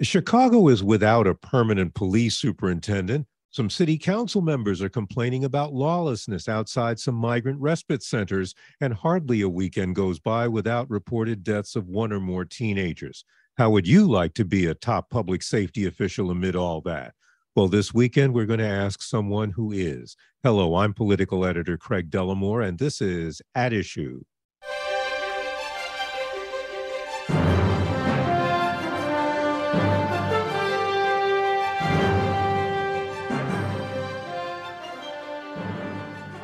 Chicago is without a permanent police superintendent. Some city council members are complaining about lawlessness outside some migrant respite centers, and hardly a weekend goes by without reported deaths of one or more teenagers. How would you like to be a top public safety official amid all that? Well, this weekend, we're going to ask someone who is. Hello, I'm political editor Craig Dellimore, and this is At Issue.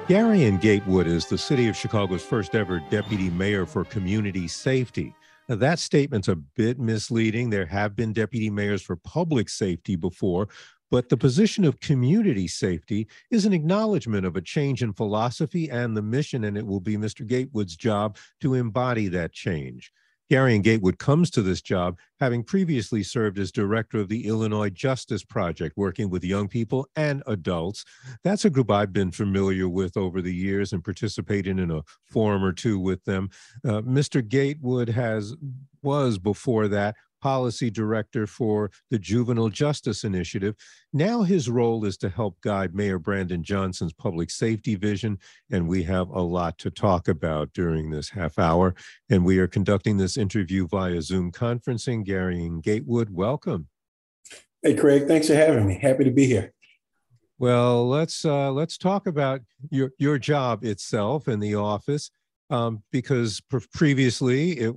Garien Gatewood is the city of Chicago's first ever deputy mayor for community safety. Now, that statement's a bit misleading. There have been deputy mayors for public safety before, but the position of community safety is an acknowledgement of a change in philosophy and the mission, and it will be Mr. Gatewood's job to embody that change. Garien Gatewood comes to this job having previously served as director of the Illinois Justice Project, working with young people and adults. That's a group I've been familiar with over the years and participating in a forum or two with them. Uh, Mr. Gatewood has was before that policy director for the Juvenile Justice Initiative. Now his role is to help guide Mayor Brandon Johnson's public safety vision, and we have a lot to talk about during this half hour. And we are conducting this interview via Zoom conferencing. Garien Gatewood, welcome. Hey, Craig, thanks for having me. Happy to be here. Well, let's uh, let's talk about your your job itself in the office um, because pre- previously it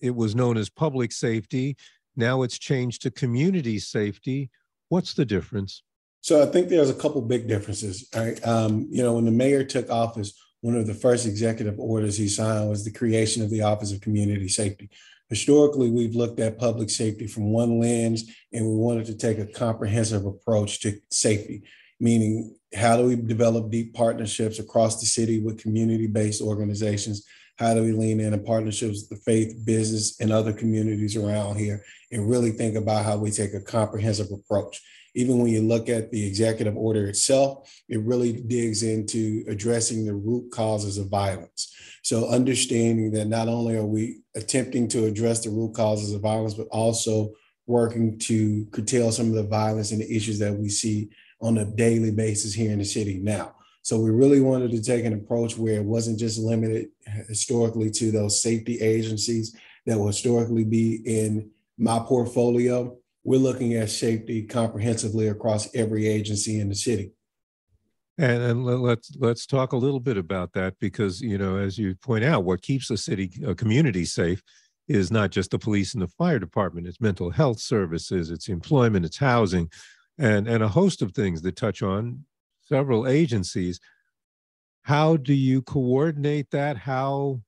it was known as public safety. Now it's changed to community safety. What's the difference? So I think there's a couple big differences. Right? Um, you know, when the mayor took office, one of the first executive orders he signed was the creation of the Office of Community Safety. Historically, we've looked at public safety from one lens, and we wanted to take a comprehensive approach to safety meaning how do we develop deep partnerships across the city with community-based organizations? How do we lean in in partnerships with the faith, business, and other communities around here and really think about how we take a comprehensive approach? Even when you look at the executive order itself, it really digs into addressing the root causes of violence. So, understanding that not only are we attempting to address the root causes of violence, but also working to curtail some of the violence and the issues that we see on a daily basis here in the city now. So we really wanted to take an approach where it wasn't just limited historically to those safety agencies that will historically be in my portfolio. We're looking at safety comprehensively across every agency in the city. And, and let's let's talk a little bit about that because you know, as you point out, what keeps a city, a community safe, is not just the police and the fire department. It's mental health services, it's employment, it's housing, and, and a host of things that touch on several agencies. How do you coordinate that? How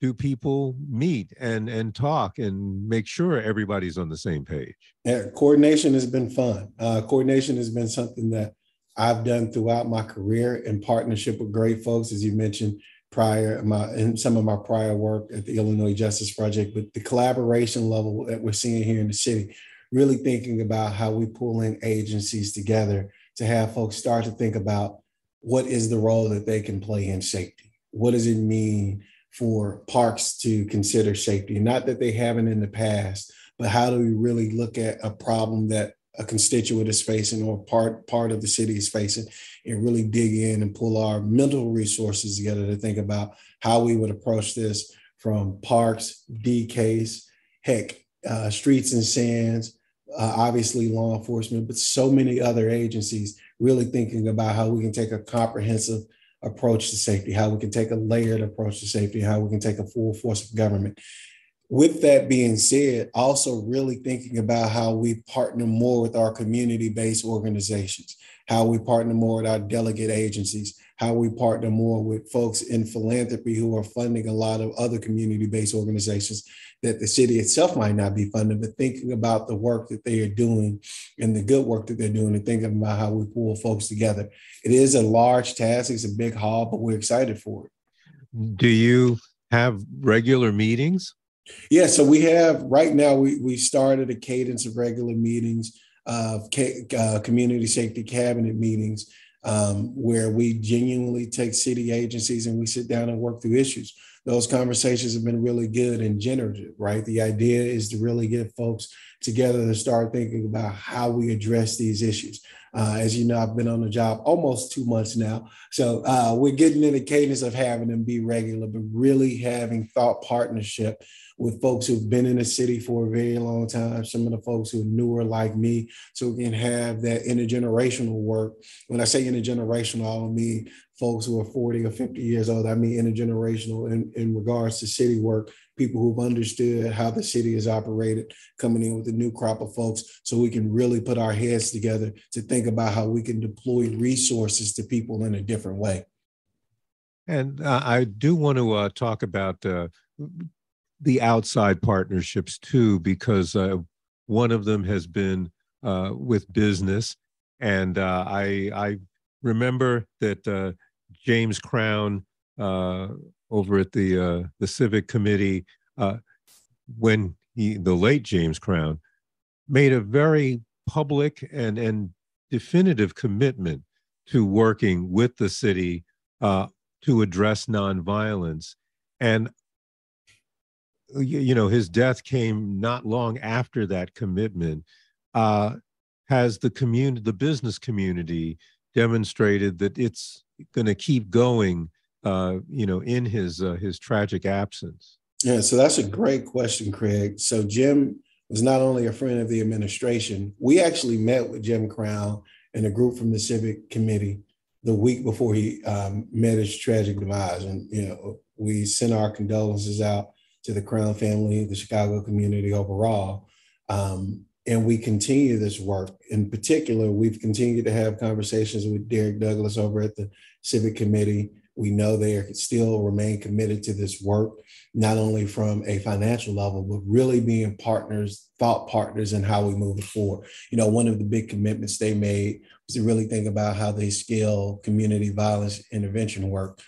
do people meet and, and talk and make sure everybody's on the same page? Yeah, coordination has been fun. Uh, coordination has been something that I've done throughout my career in partnership with great folks, as you mentioned prior, my in some of my prior work at the Illinois Justice Project. But the collaboration level that we're seeing here in the city, really thinking about how we pull in agencies together to have folks start to think about what is the role that they can play in safety? What does it mean for parks to consider safety? Not that they haven't in the past, but how do we really look at a problem that a constituent is facing or part part of the city is facing and really dig in and pull our mental resources together to think about how we would approach this from parks DCASE heck uh, streets and sands uh, obviously law enforcement but so many other agencies really thinking about how we can take a comprehensive approach to safety how we can take a layered approach to safety how we can take a full force of government. With that being said, also really thinking about how we partner more with our community based organizations, how we partner more with our delegate agencies, how we partner more with folks in philanthropy who are funding a lot of other community based organizations that the city itself might not be funding, but thinking about the work that they are doing and the good work that they're doing and thinking about how we pull folks together. It is a large task, it's a big haul, but we're excited for it. Do you have regular meetings? Yeah, so we have right now. We we started a cadence of regular meetings, of uh, community safety cabinet meetings, um, where we genuinely take city agencies and we sit down and work through issues. Those conversations have been really good and generative, right? The idea is to really get folks together to start thinking about how we address these issues. Uh, as you know, I've been on the job almost two months now. So uh, we're getting in the cadence of having them be regular, but really having thought partnership with folks who've been in the city for a very long time, some of the folks who are newer like me, so we can have that intergenerational work. When I say intergenerational, I don't mean folks who are 40 or 50 years old. I mean intergenerational in, in regards to city work, people who've understood how the city is operated, coming in with a new crop of folks, so we can really put our heads together to think about how we can deploy resources to people in a different way. And uh, I do want to uh, talk about uh, the outside partnerships too, because uh, one of them has been uh, with business, and uh, I I remember that uh, James Crown uh, over at the uh, the Civic Committee when he the late James Crown made a very public and and definitive commitment to working with the city to address nonviolence. And you know his death came not long after that commitment uh, has the community the business community demonstrated that it's going to keep going uh, you know in his uh, his tragic absence? Yeah so that's a great question craig. So jim was not only a friend of the administration we actually met with jim crown and a group from the civic committee the week before he um, met his tragic demise. And you know we sent our condolences out to the Crown family, the Chicago community overall. Um, and we continue this work. In particular, we've continued to have conversations with Derek Douglas over at the Civic Committee. We know they are still remain committed to this work, not only from a financial level, but really being partners, thought partners in how we move it forward. You know, one of the big commitments they made was to really think about how they scale community violence intervention work.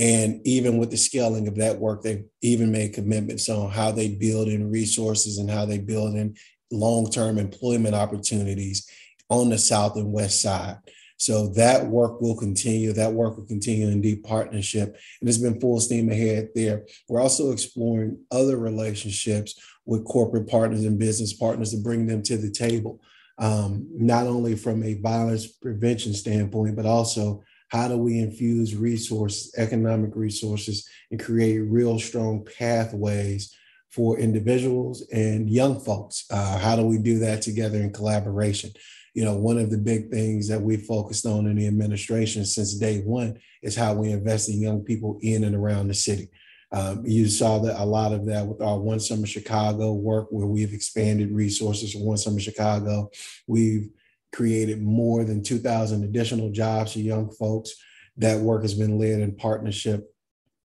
And even with the scaling of that work, they've even made commitments on how they build in resources and how they build in long-term employment opportunities on the south and west side. So that work will continue. That work will continue in deep partnership. And it's been full steam ahead there. We're also exploring other relationships with corporate partners and business partners to bring them to the table, um, not only from a violence prevention standpoint, but also how do we infuse resources, economic resources, and create real strong pathways for individuals and young folks? Uh, how do we do that together in collaboration? You know, one of the big things that we focused on in the administration since day one is how we invest in young people in and around the city. Um, you saw that a lot of that with our One Summer Chicago work, where we've expanded resources for One Summer Chicago. We've created more than 2,000 additional jobs for young folks. That work has been led in partnership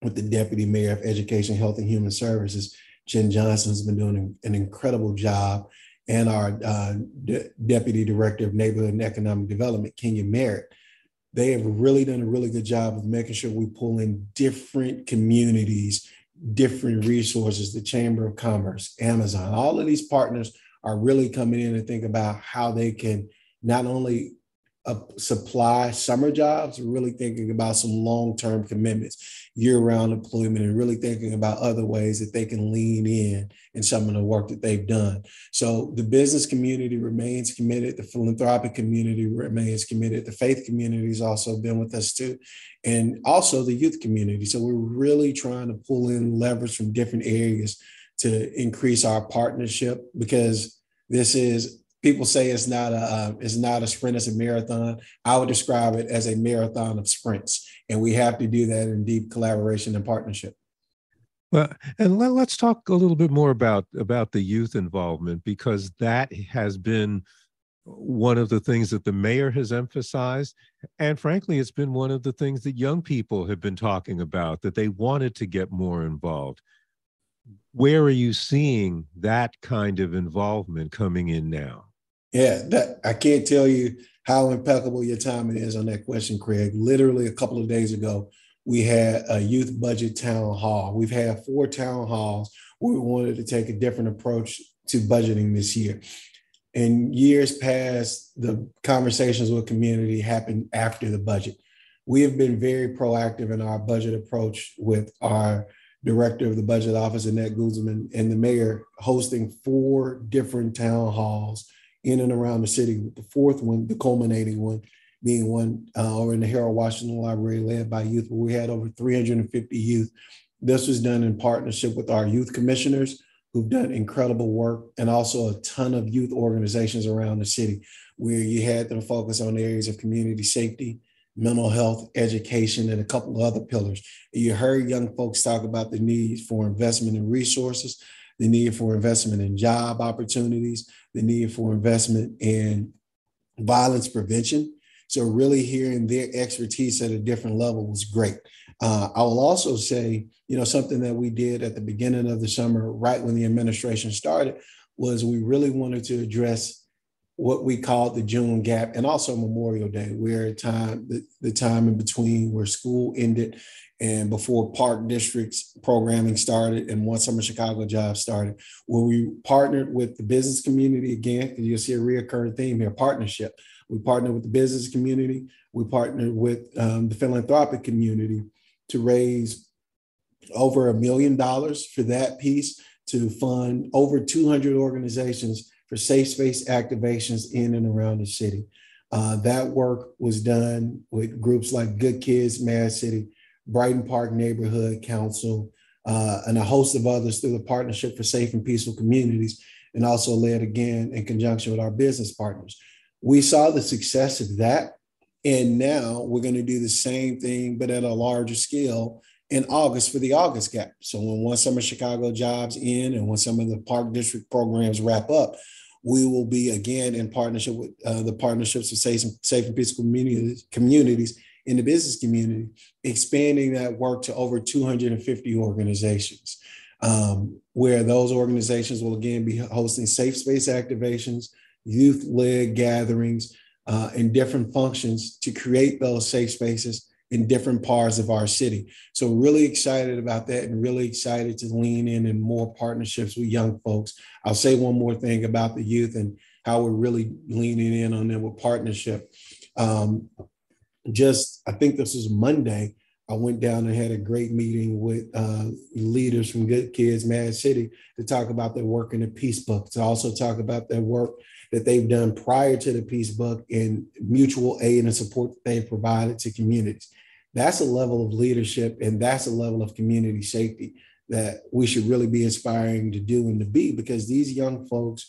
with the Deputy Mayor of Education, Health, and Human Services. Jen Johnson has been doing an incredible job, and our uh, De- Deputy Director of Neighborhood and Economic Development, Kenya Merritt. They have really done a really good job of making sure we pull in different communities, different resources, the Chamber of Commerce, Amazon, all of these partners are really coming in and think about how they can not only uh, supply summer jobs, really thinking about some long term commitments, year round employment, and really thinking about other ways that they can lean in in some of the work that they've done. So the business community remains committed, the philanthropic community remains committed, the faith community has also been with us too, and also the youth community. So we're really trying to pull in levers from different areas to increase our partnership because this is people say it's not a uh, it's not a sprint it's a marathon. I would describe it as a marathon of sprints and we have to do that in deep collaboration and partnership. Well and let, us talk a little bit more about about the youth involvement because that has been one of the things that the mayor has emphasized and frankly it's been one of the things that young people have been talking about that they wanted to get more involved. Where are you seeing that kind of involvement coming in now yeah, that I can't tell you how impeccable your timing is on that question, Craig. Literally a couple of days ago, we had a youth budget town hall. We've had four town halls we wanted to take a different approach to budgeting this year. In years past, the conversations with community happened after the budget. We have been very proactive in our budget approach with our director of the budget office, Annette Guzman, and the mayor hosting four different town halls in and around the city. The fourth one, the culminating one, being one uh, over in the Harold Washington Library led by youth, where we had over 350 youth. This was done in partnership with our youth commissioners who've done incredible work and also a ton of youth organizations around the city where you had them focus on areas of community safety, mental health, education, and a couple of other pillars. You heard young folks talk about the need for investment in resources the need for investment in job opportunities, the need for investment in violence prevention. So, really hearing their expertise at a different level was great. Uh, I will also say, you know, something that we did at the beginning of the summer, right when the administration started, was we really wanted to address what we called the June gap and also Memorial Day, where time the, the time in between where school ended and before Park District's programming started and One Summer Chicago Jobs started, where we partnered with the business community again, you'll see a reoccurring theme here, partnership. We partnered with the business community, we partnered with um, the philanthropic community to raise over a million dollars for that piece to fund over 200 organizations for safe space activations in and around the city. Uh, that work was done with groups like Good Kids, Mad City, Brighton Park Neighborhood Council, uh, and a host of others through the Partnership for Safe and Peaceful Communities, and also led again in conjunction with our business partners. We saw the success of that. And now we're going to do the same thing, but at a larger scale in August for the August gap. So when one summer Chicago jobs in and when some of the park district programs wrap up, we will be again in partnership with uh, the partnerships for safe safe and peaceful communities, communities in the business community, expanding that work to over 250 organizations, um, where those organizations will again be hosting safe space activations, youth-led gatherings, uh, and different functions to create those safe spaces in different parts of our city. So really excited about that and really excited to lean in and more partnerships with young folks. I'll say one more thing about the youth and how we're really leaning in on them with partnership. Um, just, I think this was Monday, I went down and had a great meeting with uh, leaders from Good Kids Mad City to talk about their work in the Peace Book, to also talk about their work that they've done prior to the Peace Book and mutual aid and support that they've provided to communities. That's a level of leadership and that's a level of community safety that we should really be inspiring to do and to be because these young folks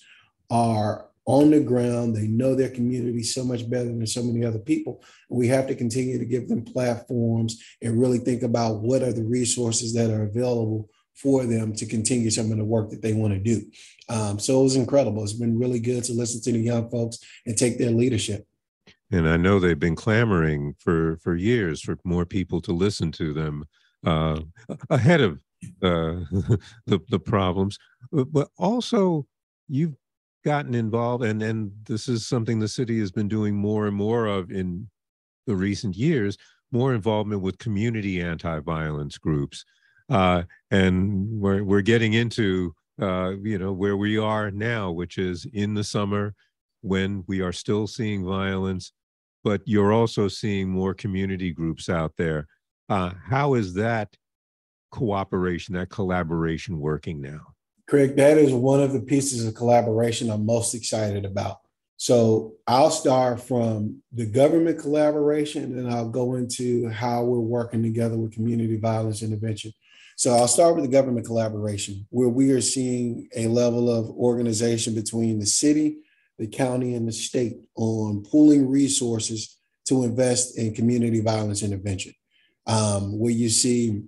are on the ground. They know their community so much better than so many other people. We have to continue to give them platforms and really think about what are the resources that are available for them to continue some of the work that they want to do. Um, so it was incredible. It's been really good to listen to the young folks and take their leadership. And I know they've been clamoring for for years for more people to listen to them uh, ahead of uh, the the problems. But also, you've gotten involved, and and this is something the city has been doing more and more of in the recent years. More involvement with community anti-violence groups, uh, and we're we're getting into uh, you know where we are now, which is in the summer when we are still seeing violence, but you're also seeing more community groups out there. Uh, how is that cooperation, that collaboration working now? Craig, that is one of the pieces of collaboration I'm most excited about. So I'll start from the government collaboration and I'll go into how we're working together with community violence intervention. So I'll start with the government collaboration, where we are seeing a level of organization between the city, the county, and the state on pooling resources to invest in community violence intervention. Um, where you see,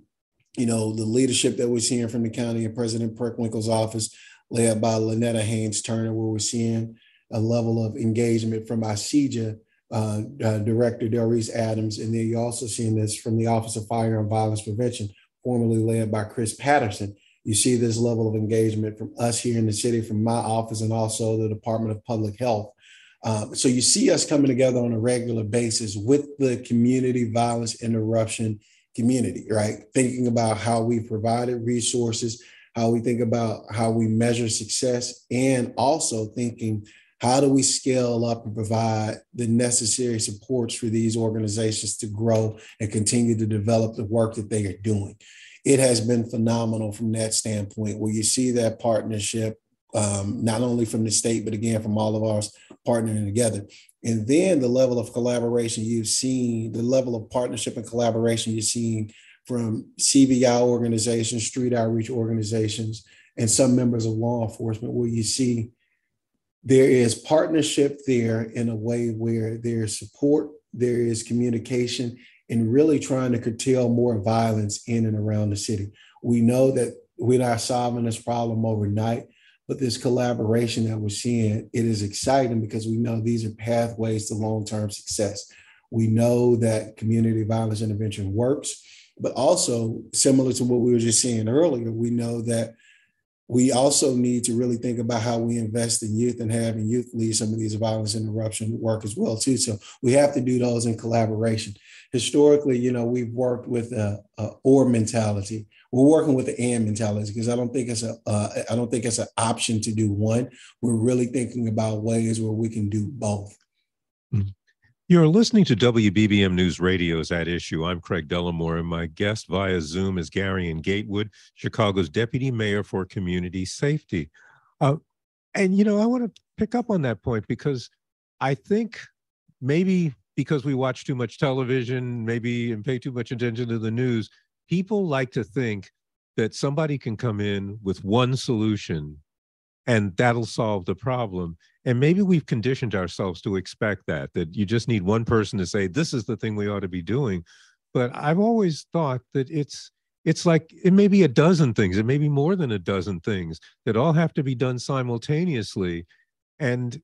you know, the leadership that we're seeing from the county and President Preckwinkle's office, led by LaNetta Haynes Turner, where we're seeing a level of engagement from ICJIA uh, uh, Director Delrice Adams, and then you're also seeing this from the Office of Firearm Violence Prevention, formerly led by Chris Patterson. You see this level of engagement from us here in the city, from my office, and also the Department of Public Health. Um, so you see us coming together on a regular basis with the community violence interruption community, right? Thinking about how we provided resources, how we think about how we measure success, and also thinking how do we scale up and provide the necessary supports for these organizations to grow and continue to develop the work that they are doing? It has been phenomenal from that standpoint, where you see that partnership, um, not only from the state, but again, from all of us partnering together. And then the level of collaboration you've seen, the level of partnership and collaboration you've seen from CVI organizations, street outreach organizations, and some members of law enforcement, where you see there is partnership there in a way where there's support, there is communication, and really trying to curtail more violence in and around the city. We know that we're not solving this problem overnight, but this collaboration that we're seeing, it is exciting because we know these are pathways to long-term success. We know that community violence intervention works, but also similar to what we were just seeing earlier, we know that we also need to really think about how we invest in youth and having youth lead some of these violence interruption work as well too. So we have to do those in collaboration. Historically, you know, we've worked with a, a or mentality. We're working with the and mentality because I don't think it's a uh, I don't think it's an option to do one. We're really thinking about ways where we can do both. Mm-hmm. You're listening to WBBM News Radio's At Issue. I'm Craig Dellimore, and my guest via Zoom is Garien Gatewood, Chicago's Deputy Mayor for Community Safety. Uh, and, you know, I want to pick up on that point because I think maybe because we watch too much television, maybe and pay too much attention to the news, people like to think that somebody can come in with one solution and that'll solve the problem. And maybe we've conditioned ourselves to expect that that you just need one person to say this is the thing we ought to be doing. But i've always thought that it's it's like it may be a dozen things it may be more than a dozen things that all have to be done simultaneously. And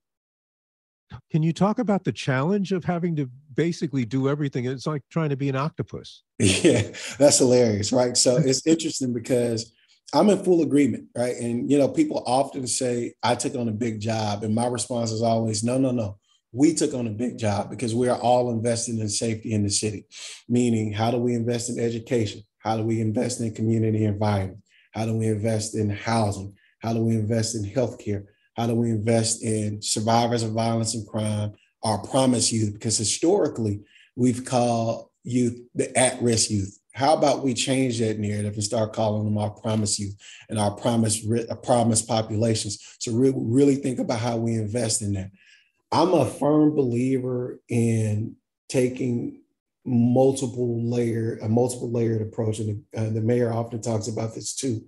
can you talk about the challenge of having to basically do everything? It's like trying to be an octopus. Yeah that's hilarious right? So it's interesting because I'm in full agreement, right? And you know, people often say I took on a big job, and my response is always, no, no, no. We took on a big job because we are all investing in safety in the city. Meaning, how do we invest in education? How do we invest in community environment? How do we invest in housing? How do we invest in healthcare? How do we invest in survivors of violence and crime, our promise youth? Because historically, we've called youth the at-risk youth how about we change that narrative and start calling them our promise youth and our promise uh, promise populations? So re- really think about how we invest in that. I'm a firm believer in taking multiple layer a multiple layered approach, and the, uh, the mayor often talks about this too.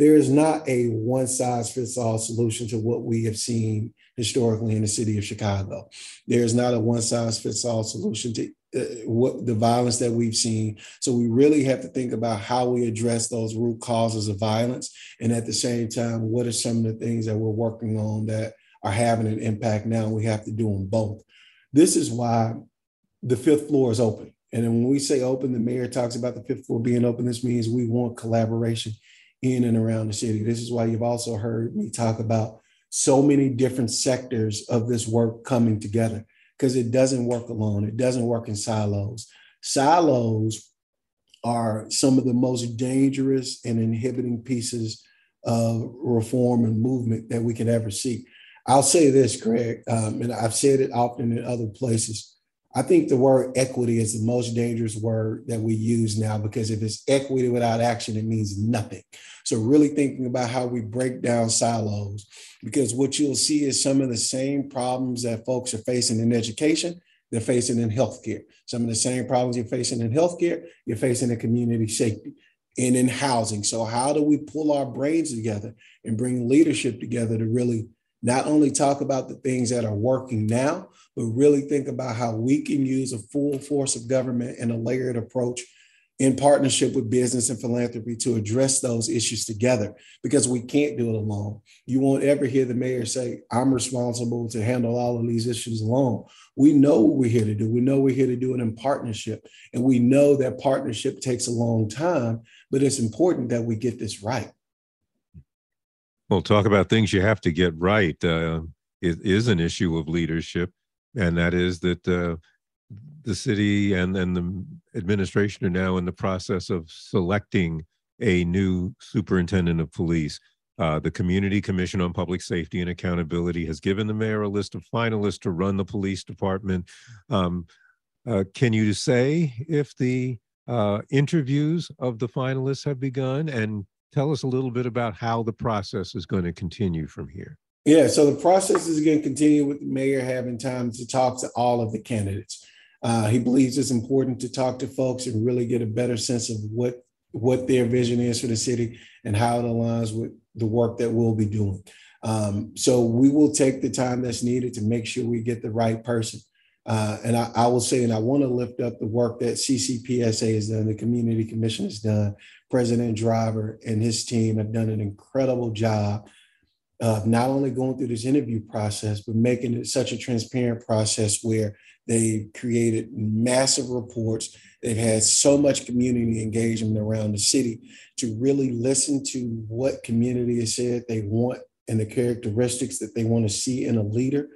There is not a one size fits all solution to what we have seen historically in the city of Chicago. There is not a one size fits all solution to uh, what the violence that we've seen. So we really have to think about how we address those root causes of violence, and at the same time, what are some of the things that we're working on that are having an impact now? We have to do them both. This is why the fifth floor is open. And when we say open, the mayor talks about the fifth floor being open. This means we want collaboration in and around the city. This is why you've also heard me talk about so many different sectors of this work coming together because it doesn't work alone. It doesn't work in silos. Silos are some of the most dangerous and inhibiting pieces of reform and movement that we can ever see. I'll say this, Craig, um, and I've said it often in other places. I think the word equity is the most dangerous word that we use now because if it's equity without action, it means nothing. So, really thinking about how we break down silos, because what you'll see is some of the same problems that folks are facing in education, they're facing in healthcare. Some of the same problems you're facing in healthcare, you're facing in community safety and in housing. So, how do we pull our brains together and bring leadership together to really not only talk about the things that are working now, but really think about how we can use a full force of government and a layered approach in partnership with business and philanthropy to address those issues together because we can't do it alone. You won't ever hear the mayor say, I'm responsible to handle all of these issues alone. We know what we're here to do. We know we're here to do it in partnership. And we know that partnership takes a long time, but it's important that we get this right. Well, talk about things you have to get right. Uh, it is an issue of leadership, and that is that uh, the city and, and the administration are now in the process of selecting a new superintendent of police. Uh, the Community Commission on Public Safety and Accountability has given the mayor a list of finalists to run the police department. Um, uh, can you say if the uh, interviews of the finalists have begun and tell us a little bit about how the process is going to continue from here. Yeah, so the process is going to continue with the mayor having time to talk to all of the candidates. Uh, he believes it's important to talk to folks and really get a better sense of what what their vision is for the city and how it aligns with the work that we'll be doing. Um, so we will take the time that's needed to make sure we get the right person. Uh, and I, I, will say, and I want to lift up the work that CCPSA has done, the Community Commission has done. President Driver and his team have done an incredible job of not only going through this interview process, but making it such a transparent process where they created massive reports. They've had so much community engagement around the city to really listen to what community has said they want and the characteristics that they want to see in a leader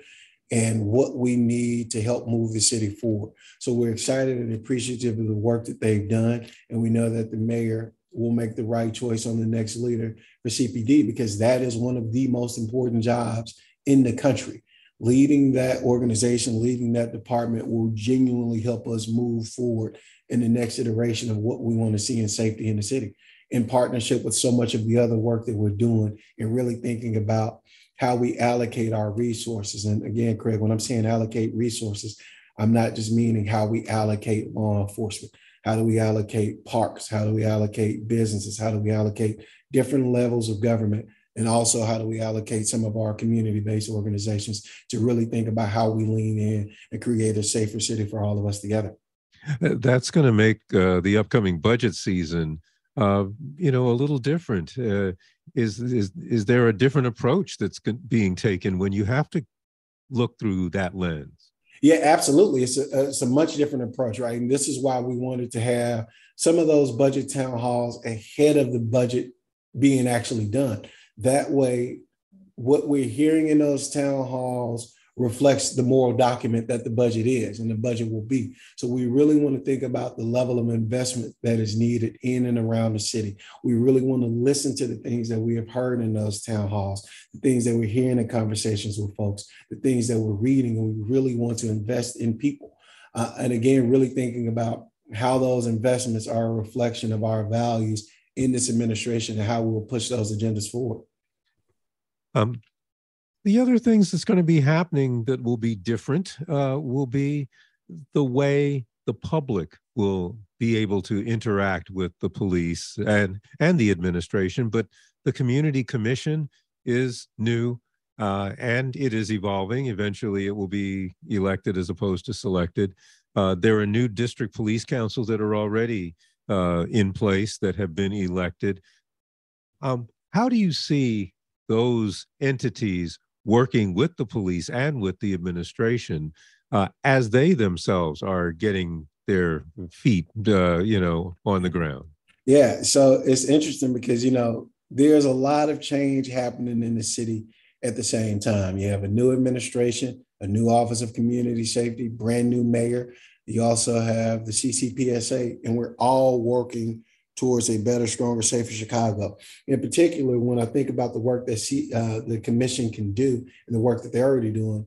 and what we need to help move the city forward. So we're excited and appreciative of the work that they've done. And we know that the mayor will make the right choice on the next leader for CPD because that is one of the most important jobs in the country. Leading that organization, leading that department will genuinely help us move forward in the next iteration of what we want to see in safety in the city, in partnership with so much of the other work that we're doing and really thinking about how we allocate our resources. And again, Craig, when I'm saying allocate resources, I'm not just meaning how we allocate law enforcement. How do we allocate parks? How do we allocate businesses? How do we allocate different levels of government? And also, how do we allocate some of our community based organizations to really think about how we lean in and create a safer city for all of us together? That's going to make uh, the upcoming budget season uh, you know, a little different. Uh, is is is there a different approach that's being taken when you have to look through that lens? Yeah, absolutely. It's a, uh, it's a much different approach, right? And this is why we wanted to have some of those budget town halls ahead of the budget being actually done. That way, what we're hearing in those town halls reflects the moral document that the budget is and the budget will be. So we really want to think about the level of investment that is needed in and around the city. We really want to listen to the things that we have heard in those town halls, the things that we're hearing in conversations with folks, the things that we're reading, and we really want to invest in people. Uh, and again, really thinking about how those investments are a reflection of our values in this administration and how we will push those agendas forward. Um, the other things that's going to be happening that will be different uh, will be the way the public will be able to interact with the police and and the administration but the community commission is new uh, and it is evolving. Eventually it will be elected as opposed to selected. Uh, there are new district police councils that are already uh, in place that have been elected. Um, how do you see those entities working with the police and with the administration uh, as they themselves are getting their feet, uh, you know, on the ground. Yeah, so it's interesting because you know there's a lot of change happening in the city at the same time. You have a new administration, a new Office of Community Safety, brand new mayor. You also have the CCPSA, and we're all working towards a better, stronger, safer Chicago. In particular, when I think about the work that C, uh, the commission can do and the work that they're already doing,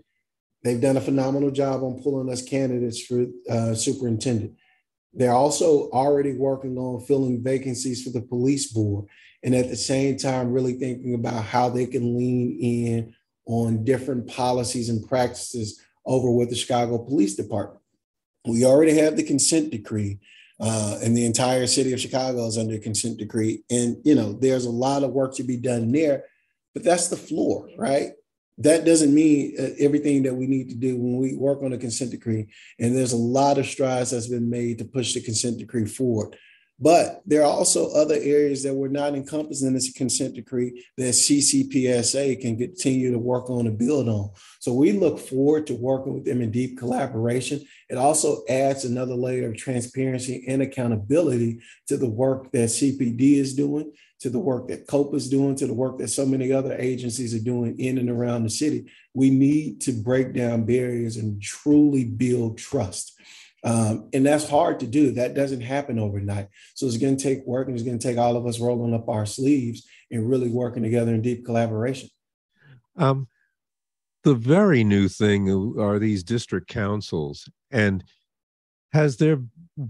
They've done a phenomenal job on pulling us candidates for uh, superintendent. They're also already working on filling vacancies for the police board. And at the same time, really thinking about how they can lean in on different policies and practices over with the Chicago Police Department. We already have the consent decree, uh, and the entire city of Chicago is under consent decree. And you know, there's a lot of work to be done there, but that's the floor, right? that doesn't mean uh, everything that we need to do when we work on a consent decree. And there's a lot of strides that's been made to push the consent decree forward. But there are also other areas that were not encompassed in this consent decree that CCPSA can continue to work on and build on. So we look forward to working with them in deep collaboration. It also adds another layer of transparency and accountability to the work that CPD is doing to the work that COPA is doing, to the work that so many other agencies are doing in and around the city. We need to break down barriers and truly build trust. Um, and that's hard to do. That doesn't happen overnight. So it's going to take work and it's going to take all of us rolling up our sleeves and really working together in deep collaboration. Um, the very new thing are these district councils. And has there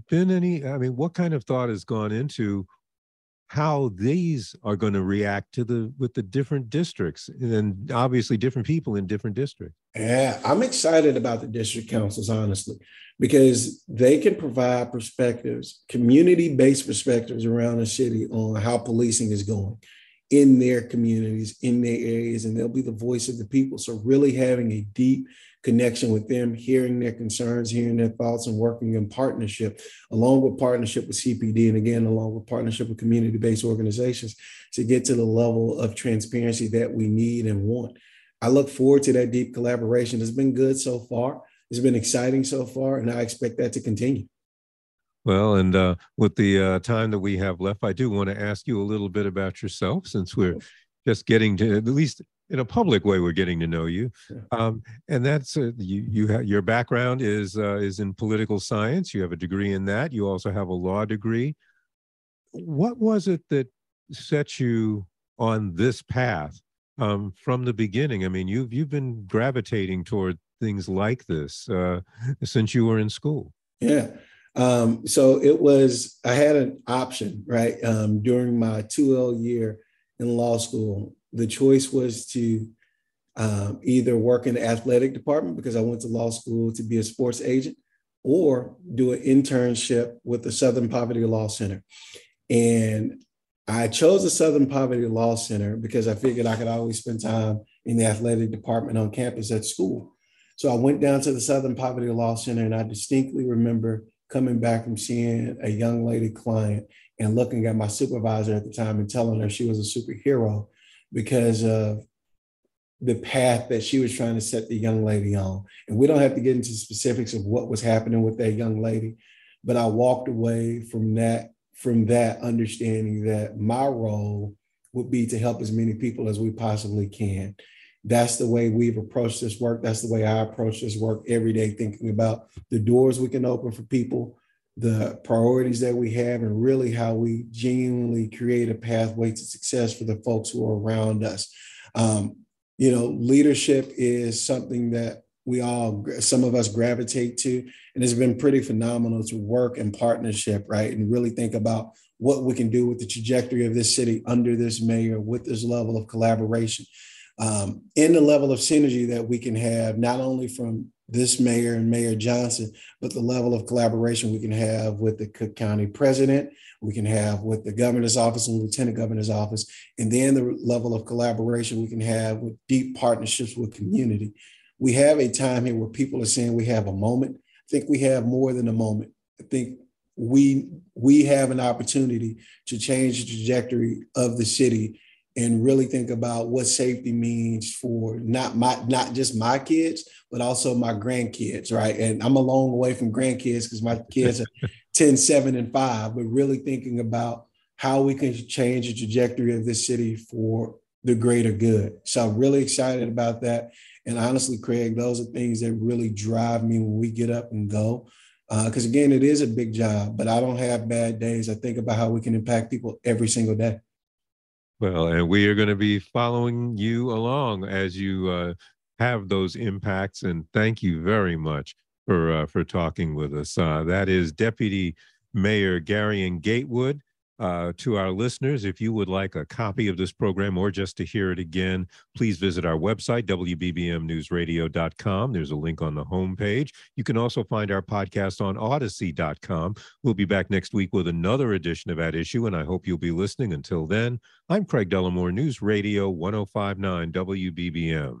been any, I mean, what kind of thought has gone into how these are going to react to the with the different districts and obviously different people in different districts yeah i'm excited about the district councils honestly because they can provide perspectives community-based perspectives around the city on how policing is going in their communities in their areas and they'll be the voice of the people so really having a deep connection with them, hearing their concerns, hearing their thoughts, and working in partnership, along with partnership with CPD, and again, along with partnership with community based organizations to get to the level of transparency that we need and want. I look forward to that deep collaboration. It's been good so far. It's been exciting so far, and I expect that to continue. Well, and uh, with the uh, time that we have left, I do want to ask you a little bit about yourself since we're just getting to at least in a public way we're getting to know you um, and that's uh, you you have your background is uh, is in political science you have a degree in that you also have a law degree what was it that set you on this path um, from the beginning i mean you've you've been gravitating toward things like this uh, since you were in school. Yeah. Um, so it was i had an option right? Um, during my 2l year in law school the choice was to um, either work in the athletic department because I went to law school to be a sports agent or do an internship with the Southern Poverty Law Center. And I chose the Southern Poverty Law Center because I figured I could always spend time in the athletic department on campus at school. So I went down to the Southern Poverty Law Center and I distinctly remember coming back from seeing a young lady client and looking at my supervisor at the time and telling her she was a superhero because of the path that she was trying to set the young lady on. And we don't have to get into specifics of what was happening with that young lady, but I walked away from that from that understanding that my role would be to help as many people as we possibly can. That's the way we've approached this work. That's the way I approach this work every day, thinking about the doors we can open for people, the priorities that we have and really how we genuinely create a pathway to success for the folks who are around us. Um, you know, leadership is something that we all, some of us gravitate to, and it's been pretty phenomenal to work in partnership, right? And really think about what we can do with the trajectory of this city under this mayor with this level of collaboration um, and the level of synergy that we can have, not only from this mayor and Mayor Johnson, but the level of collaboration we can have with the Cook County president, we can have with the governor's office and lieutenant governor's office, and then the level of collaboration we can have with deep partnerships with community. We have a time here where people are saying we have a moment. I think we have more than a moment. I think we we have an opportunity to change the trajectory of the city and really think about what safety means for not my not just my kids but also my grandkids right? And i'm a long way from grandkids because my kids are 10 7 and 5 but really thinking about how we can change the trajectory of this city for the greater good. So i'm really excited about that and honestly craig those are things that really drive me when we get up and go because uh, again it is a big job but i don't have bad days i think about how we can impact people every single day well, and we are going to be following you along as you uh, have those impacts. And thank you very much for uh, for talking with us. Uh, that is Deputy Mayor Garien Gatewood. Uh, to our listeners, if you would like a copy of this program or just to hear it again, please visit our website, WBBMNewsRadio.com. There's a link on the homepage. You can also find our podcast on Audacy.com. We'll be back next week with another edition of At Issue, and I hope you'll be listening. Until then, I'm Craig Dellimore, News Radio 1059 WBBM.